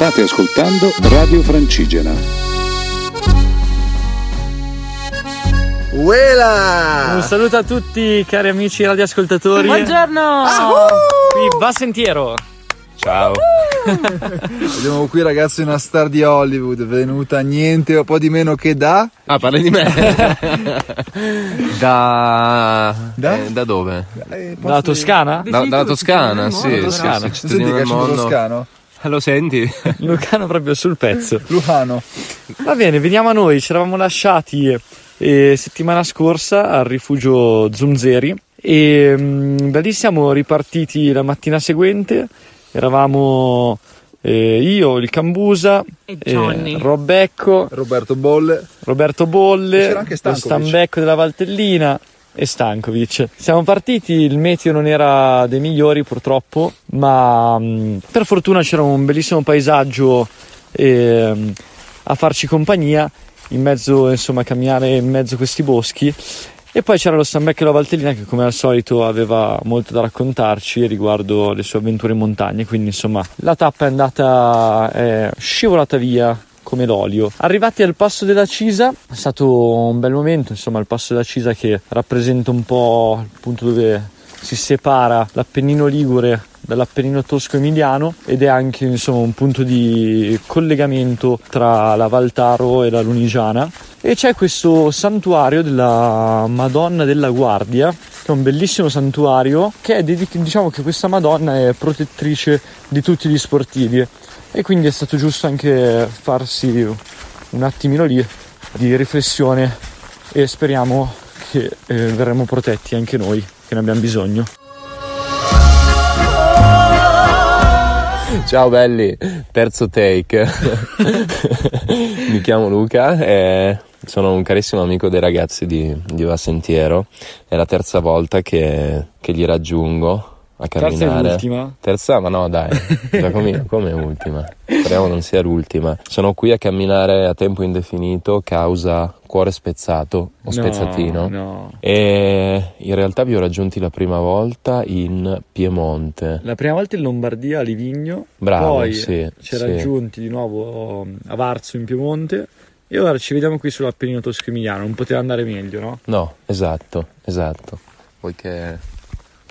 State ascoltando Radio Francigena. Uela! Un saluto a tutti cari amici radioascoltatori. Buongiorno! Qui va sentiero. Ciao. Vediamo qui ragazzi una star di Hollywood, venuta niente o po' di meno che da... Ah, parli di me? da... Da? eh, da dove? Eh, Dalla Toscana? Da- dalla Toscana, sì. sì, Toscana. senti che mondo. toscano? Lo senti? Lucano proprio sul pezzo. Luhano. Va bene, veniamo a noi. Ci eravamo lasciati eh, settimana scorsa al rifugio Zunzeri e mm, da lì siamo ripartiti la mattina seguente. Eravamo eh, io, il Cambusa, E Johnny. Robecco, Roberto Bolle. Roberto Bolle. Stambecco della Valtellina e Stankovic. Siamo partiti, il meteo non era dei migliori purtroppo, ma mh, per fortuna c'era un bellissimo paesaggio ehm, a farci compagnia in mezzo, insomma, a camminare in mezzo a questi boschi. E poi c'era lo Stambecco della Valtellina che come al solito aveva molto da raccontarci riguardo le sue avventure in montagna, quindi insomma la tappa è andata, è scivolata via come l'olio. Arrivati al passo della Cisa, è stato un bel momento, insomma, il passo della Cisa che rappresenta un po' il punto dove si separa l'Appennino Ligure dall'Appennino Tosco-Emiliano ed è anche insomma un punto di collegamento tra la Valtaro e la Lunigiana e c'è questo santuario della Madonna della Guardia che è un bellissimo santuario che è dedicato diciamo che questa Madonna è protettrice di tutti gli sportivi e quindi è stato giusto anche farsi un attimino lì di riflessione e speriamo che eh, verremo protetti anche noi che ne abbiamo bisogno. Ciao belli, terzo take. Mi chiamo Luca e sono un carissimo amico dei ragazzi di, di Va Sentiero. È la terza volta che, che li raggiungo a Terza camminare. ultima. Terza, ma no, dai, già come, ultima. Speriamo non sia l'ultima. Sono qui a camminare a tempo indefinito causa cuore spezzato o No, spezzatino. No. E in realtà vi ho raggiunti la prima volta in Piemonte. La prima volta in Lombardia a Livigno, Bravo, poi sì, ci sì. raggiunti di nuovo a Varzo in Piemonte e ora ci vediamo qui sull'Appennino Tosco-Emiliano. Non poteva andare meglio, no? No, esatto, esatto. Vuoi che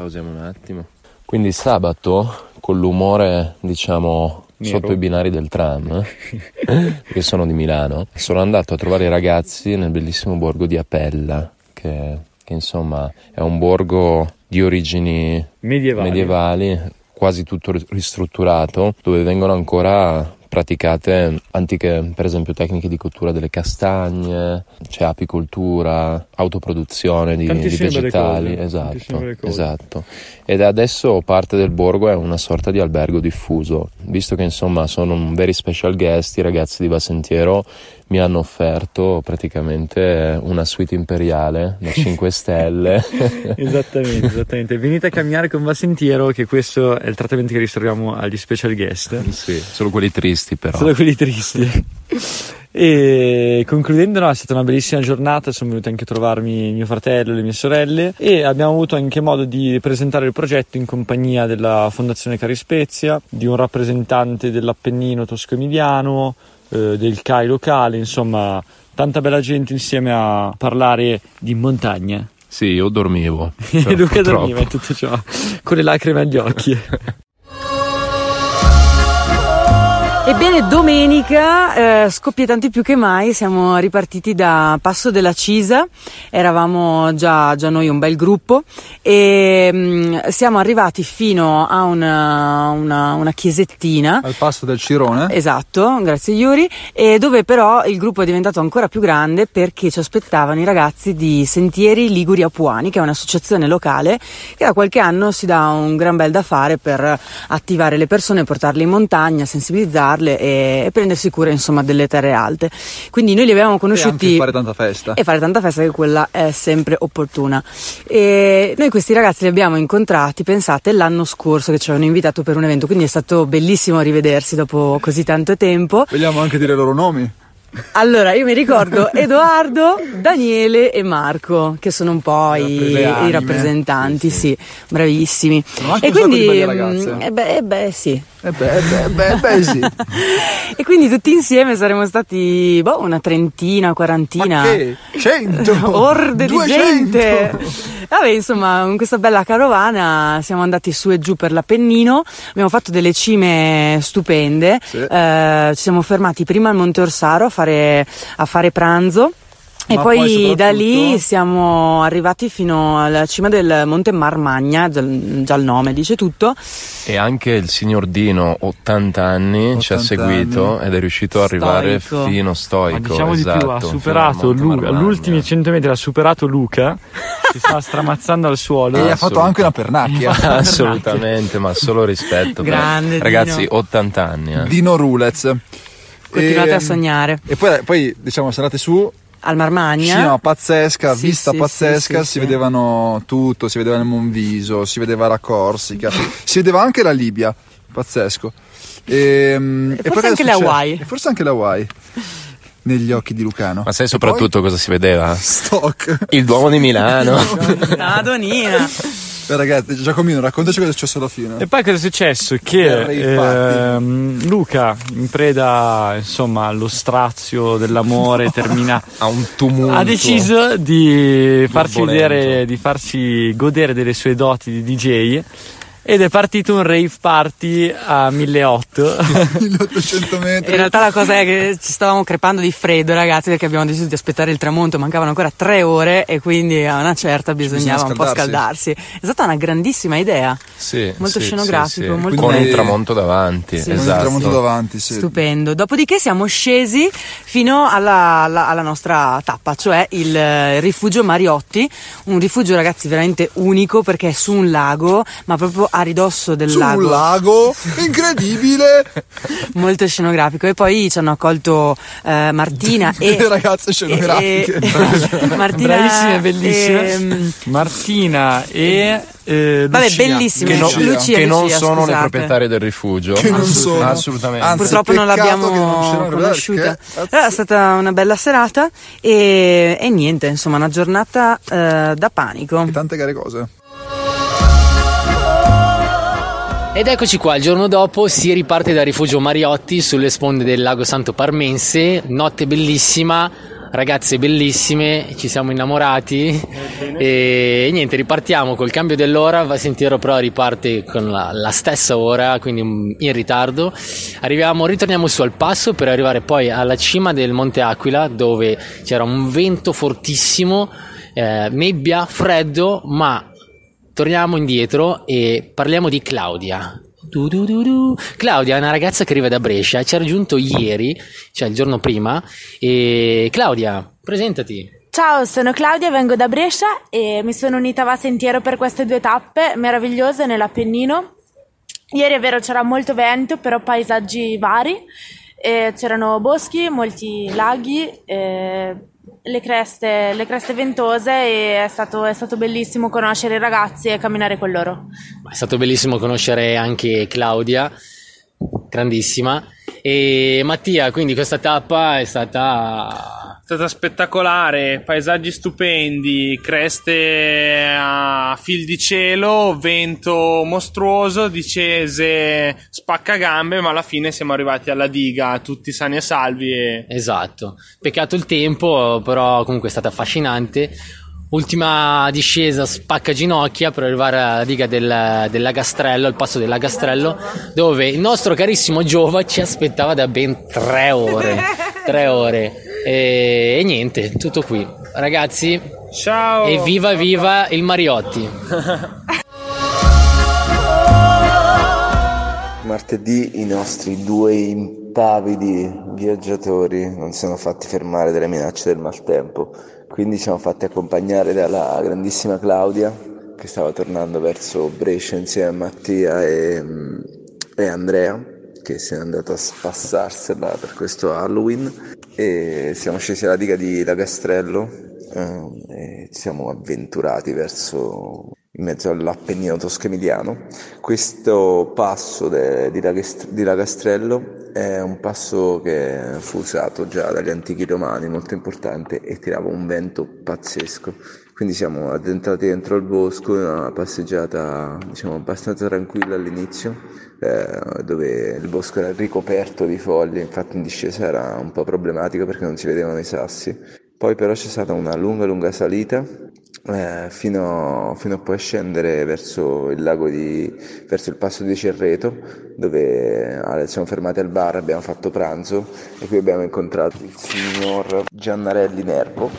pausiamo un attimo? Quindi sabato, con l'umore, diciamo, Nero. sotto i binari del tram, perché sono di Milano, sono andato a trovare i ragazzi nel bellissimo borgo di Apella, che, che insomma è un borgo di origini Medievale. medievali, quasi tutto ri- ristrutturato, dove vengono ancora praticate antiche, per esempio, tecniche di cottura delle castagne, c'è apicoltura, autoproduzione di, di vegetali, esatto, esatto. Ed adesso parte del borgo è una sorta di albergo diffuso, visto che insomma sono un very special guest, i ragazzi di Vasentiero mi hanno offerto praticamente una suite imperiale da 5 stelle. Esattamente, esattamente. Venite a camminare con Va Sentiero, che questo è il trattamento che riserviamo agli special guest. sì, solo quelli tristi però. Solo quelli tristi. E concludendo, no, è stata una bellissima giornata. Sono venuti anche a trovarmi mio fratello e le mie sorelle. E abbiamo avuto anche modo di presentare il progetto in compagnia della Fondazione Cari Spezia, di un rappresentante dell'Appennino tosco-emiliano, eh, del CAI locale, insomma, tanta bella gente insieme a parlare di montagna. Sì, io dormivo. Luca dormiva in tutto ciò, con le lacrime agli occhi. Ebbene, domenica, eh, scoppietanti più che mai, siamo ripartiti da Passo della Cisa, eravamo già, già noi un bel gruppo e mm, siamo arrivati fino a una, una, una chiesettina. Al passo del Cirone. Esatto, grazie Yuri, e dove però il gruppo è diventato ancora più grande perché ci aspettavano i ragazzi di Sentieri Liguri Apuani, che è un'associazione locale che da qualche anno si dà un gran bel da fare per attivare le persone, portarle in montagna, sensibilizzarle e, e prendersi cura insomma delle terre alte. Quindi noi li avevamo E conosciuti anche fare tanta festa. e fare tanta festa che quella è sempre opportuna. E noi questi ragazzi li abbiamo incontrati, pensate, l'anno scorso che ci avevano invitato per un evento, quindi è stato bellissimo rivedersi dopo così tanto tempo. Vogliamo anche dire i loro nomi? Allora, io mi ricordo Edoardo, Daniele e Marco, che sono un po' i, i rappresentanti, sì, bravissimi. Sono anche e quindi, belle ragazze. mm, eh beh, eh beh, sì, Eh beh, beh, beh, beh sì. e quindi tutti insieme saremmo stati boh, una trentina, quarantina. Ma che? 100! Orde 200. di gente! Vabbè, insomma, con questa bella carovana siamo andati su e giù per l'Appennino, abbiamo fatto delle cime stupende, Sì. eh, ci siamo fermati prima al Monte Orsaro a fare, a fare pranzo. E Ma poi, poi da lì siamo arrivati fino alla cima del Monte Marmagna, già, già il nome dice tutto. E anche il signor Dino, 80 anni, ci ha 80 seguito anni. ed è riuscito ad arrivare Stoico. fino Ma stoico. diciamo di più, esatto, ha fino superato Luca, all'ultimi 100 metri ha superato Luca, si sta stramazzando al suolo. E gli ha fatto anche una pernacchia. Assolutamente, ma solo rispetto. per- Grande Ragazzi, Dino. 80 anni. eh. Dino Rulez. Continuate E- a sognare. E poi, poi diciamo, andati su, Al Marmagna. Sì, no, pazzesca, Sì, vista sì, pazzesca, sì, sì, si sì. vedevano tutto, si vedeva il Monviso, si vedeva la Corsica, si vedeva anche la Libia, pazzesco. E, mm, forse poi cosa anche le succede? Hawaii. E forse anche le Hawaii, negli occhi di Lucano. Ma sai E soprattutto cosa si vedeva? poi stock. Il Duomo di Milano. Madonnina. Beh, ragazzi, Giacomino, raccontaci cosa è successo alla fine. E poi cosa è successo? Che ehm, Luca, in preda insomma allo strazio dell'amore termina, ha un tumulto. ha deciso di farci vedere, di farci godere delle sue doti di DJ ed è partito un rave party a 1800 1800 metri. In realtà la cosa è che ci stavamo crepando di freddo, ragazzi, perché abbiamo deciso di aspettare il tramonto, mancavano ancora tre ore e quindi a una certa bisognava un po' scaldarsi. È stata una grandissima idea. Sì, Molto sì, scenografico, sì, sì. molto Con bello. un tramonto davanti. Sì. Con il Esatto. tramonto davanti, sì. Stupendo. Dopodiché siamo scesi fino alla, alla- alla nostra tappa, cioè il eh, rifugio Mariotti, un rifugio ragazzi veramente unico perché è su un lago, ma proprio a ridosso del Su lago. un lago, incredibile! molto scenografico e poi ci hanno accolto eh, Martina e Delle ragazze scenografiche. e- Martina bravissime bellissime ehm, Martina e eh, Vabbè, Lucia. bellissime. Che, non- Lucia. Lucia, che non Lucia, sono le scusate. proprietarie del rifugio. Che non Assolut- sono. Assolutamente. Anzi, Purtroppo non l'abbiamo non le conosciuta. che Però è stata una bella serata e, e niente, insomma, una giornata eh, da panico. Tante care cose. Ed eccoci qua, il giorno dopo si riparte dal rifugio Mariotti sulle sponde del lago Santo Parmense, notte bellissima, ragazze bellissime, ci siamo innamorati. E niente, ripartiamo col cambio dell'ora, va sentiero però riparte con la, la stessa ora, quindi in ritardo. Arriviamo, ritorniamo su al passo per arrivare poi alla cima del Monte Aquila dove c'era un vento fortissimo, eh, nebbia, freddo, ma torniamo indietro e parliamo di Claudia. Du du du. Claudia è una ragazza che arriva da Brescia, ci ha raggiunto ieri, cioè il giorno prima. E Claudia, presentati. Ciao, sono Claudia, vengo da Brescia e mi sono unita a Va Sentiero per queste due tappe meravigliose nell'Appennino. Ieri è vero c'era molto vento, però paesaggi vari, e c'erano boschi, molti laghi, eh, le, creste, le creste ventose e è stato, è stato bellissimo conoscere i ragazzi e camminare con loro. È stato bellissimo conoscere anche Claudia, grandissima. E Mattia, quindi questa tappa è stata stata spettacolare, paesaggi stupendi, creste a fil di cielo, vento mostruoso, discese spaccagambe, ma alla fine siamo arrivati alla diga, tutti sani e salvi e Esatto, peccato il tempo, però comunque è stata affascinante. Ultima discesa spacca ginocchia per arrivare alla diga del, del Lagastrello, al passo del Lagastrello, dove il nostro carissimo Giova ci aspettava da ben tre ore. Tre ore. E, e niente, tutto qui. Ragazzi, ciao! e viva viva il Mariotti! Martedì i nostri due impavidi viaggiatori non si sono fatti fermare dalle minacce del maltempo, quindi ci siamo fatti accompagnare dalla grandissima Claudia che stava tornando verso Brescia insieme a Mattia e, e Andrea che se n'è andato a spassarsela per questo Halloween e siamo scesi alla diga di Lagastrello eh, e ci siamo avventurati verso in mezzo all'Appennino tosco-emiliano. Questo passo de- di, di Lagastrello è un passo che fu usato già dagli antichi romani, molto importante e tirava un vento pazzesco. Quindi siamo addentrati dentro il bosco, una passeggiata diciamo abbastanza tranquilla all'inizio, eh, dove il bosco era ricoperto di foglie, infatti in discesa era un po' problematico perché non si vedevano i sassi. Poi però c'è stata una lunga lunga salita eh, fino, fino, a poi scendere verso il lago di, verso il passo di Cerreto dove eh, siamo fermati al bar, abbiamo fatto pranzo e qui abbiamo incontrato il signor Giannarelli Nervo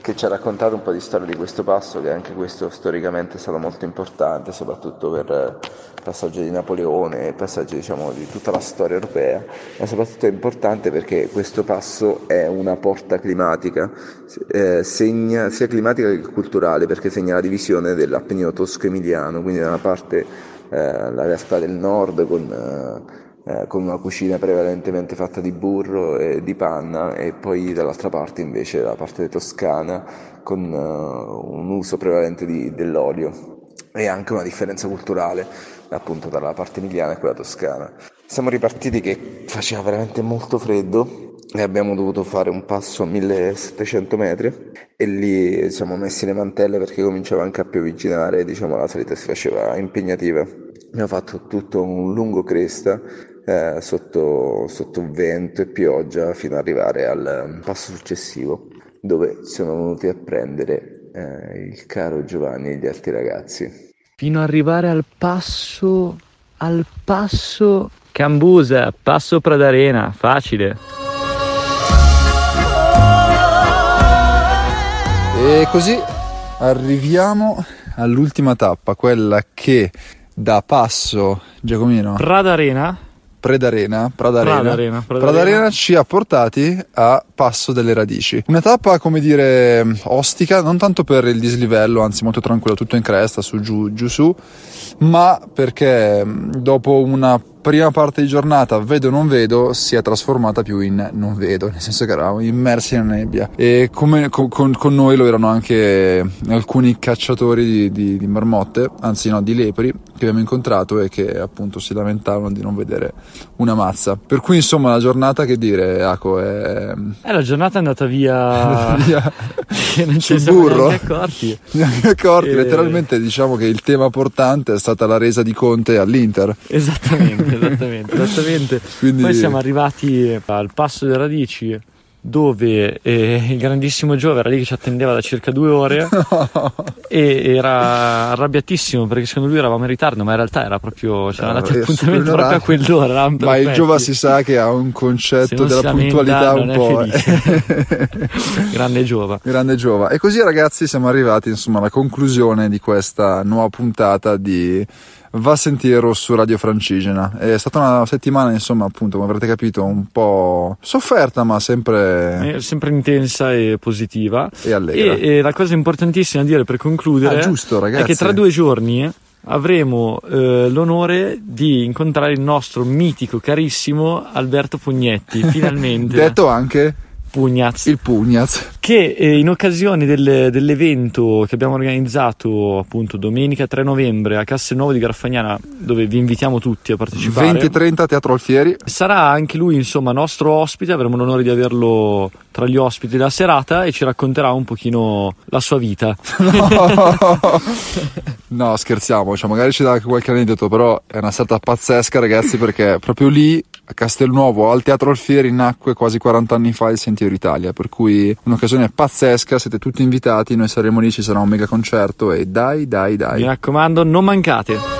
che ci ha raccontato un po' di storia di questo passo che anche questo storicamente è stato molto importante soprattutto per il passaggio di Napoleone, il passaggio diciamo, di tutta la storia europea ma soprattutto è importante perché questo passo è una porta climatica eh, segna, sia climatica che culturale perché segna la divisione dell'Appennino tosco-emiliano quindi da una parte eh, la realtà del nord con eh, eh, con una cucina prevalentemente fatta di burro e di panna e poi dall'altra parte invece la parte toscana con uh, un uso prevalente di, dell'olio e anche una differenza culturale appunto tra parte emiliana e quella toscana. Siamo ripartiti che faceva veramente molto freddo e abbiamo dovuto fare un passo a 1700 metri e lì siamo messi le mantelle perché cominciava anche a piovigginare e diciamo la salita si faceva impegnativa. Abbiamo fatto tutto un lungo cresta eh, sotto, sotto vento e pioggia fino ad arrivare al passo successivo dove siamo venuti a prendere eh, il caro Giovanni e gli altri ragazzi. Fino ad arrivare al passo, al passo Cambusa, passo Pradarena, facile. E così arriviamo all'ultima tappa, quella che da passo Giacomino Pradarena Predarena, Pradarena, Pradarena, Pradarena. Pradarena ci ha portati a Passo delle Radici. Una tappa, come dire, ostica, non tanto per il dislivello, anzi molto tranquillo, tutto in cresta, su giù, giù su, ma perché dopo una prima parte di giornata vedo non vedo si è trasformata più in non vedo nel senso che eravamo immersi nella nebbia. E come con, con, noi lo erano anche alcuni cacciatori di, di, di, marmotte anzi no di lepri che abbiamo incontrato e che appunto si lamentavano di non vedere una mazza. Per cui insomma la giornata che dire Aco è eh, la giornata è andata via, via non ci siamo burro. neanche accorti. Neanche accorti E- letteralmente diciamo che il tema portante è stata la resa di Conte all'Inter. Esattamente esattamente, esattamente. Quindi- Poi siamo arrivati al passo delle radici dove eh, il grandissimo Giove era lì che ci attendeva da circa due ore e era arrabbiatissimo perché secondo lui eravamo in ritardo ma in realtà era proprio c'era Eh, andato eh, appuntamento proprio a quell'ora ma il perfetti. Giova si sa che ha un concetto della puntualità un po' felice. grande Giova Grande Giova. E così ragazzi siamo arrivati insomma alla conclusione di questa nuova puntata di Va Sentiero su Radio Francigena. È stata una settimana insomma appunto come avrete capito un po' sofferta ma sempre È sempre intensa e positiva e allegra. e, e la cosa importantissima da dire per concludere Ah, giusto, ragazzi. è che tra due giorni avremo eh, l'onore di incontrare il nostro mitico carissimo Alberto Pugnetti finalmente Detto anche Pugnaz il Pugnaz. che eh, in occasione del- dell'evento che abbiamo organizzato appunto domenica 3 novembre a Castelnuovo di Graffagnana dove vi invitiamo tutti a partecipare 20 e 30 Teatro Alfieri. sarà anche lui insomma nostro ospite avremo l'onore di averlo tra gli ospiti della serata e ci racconterà un pochino la sua vita No, scherziamo, cioè magari ci dà anche qualche aneddoto, però è una serata pazzesca, ragazzi, perché proprio lì a Castelnuovo, al Teatro Alfieri, nacque quasi 40 anni fa il Sentiero Italia, per cui un'occasione pazzesca, siete tutti invitati, noi saremo lì, ci sarà un mega concerto e dai, dai, mi dai. raccomando non mancate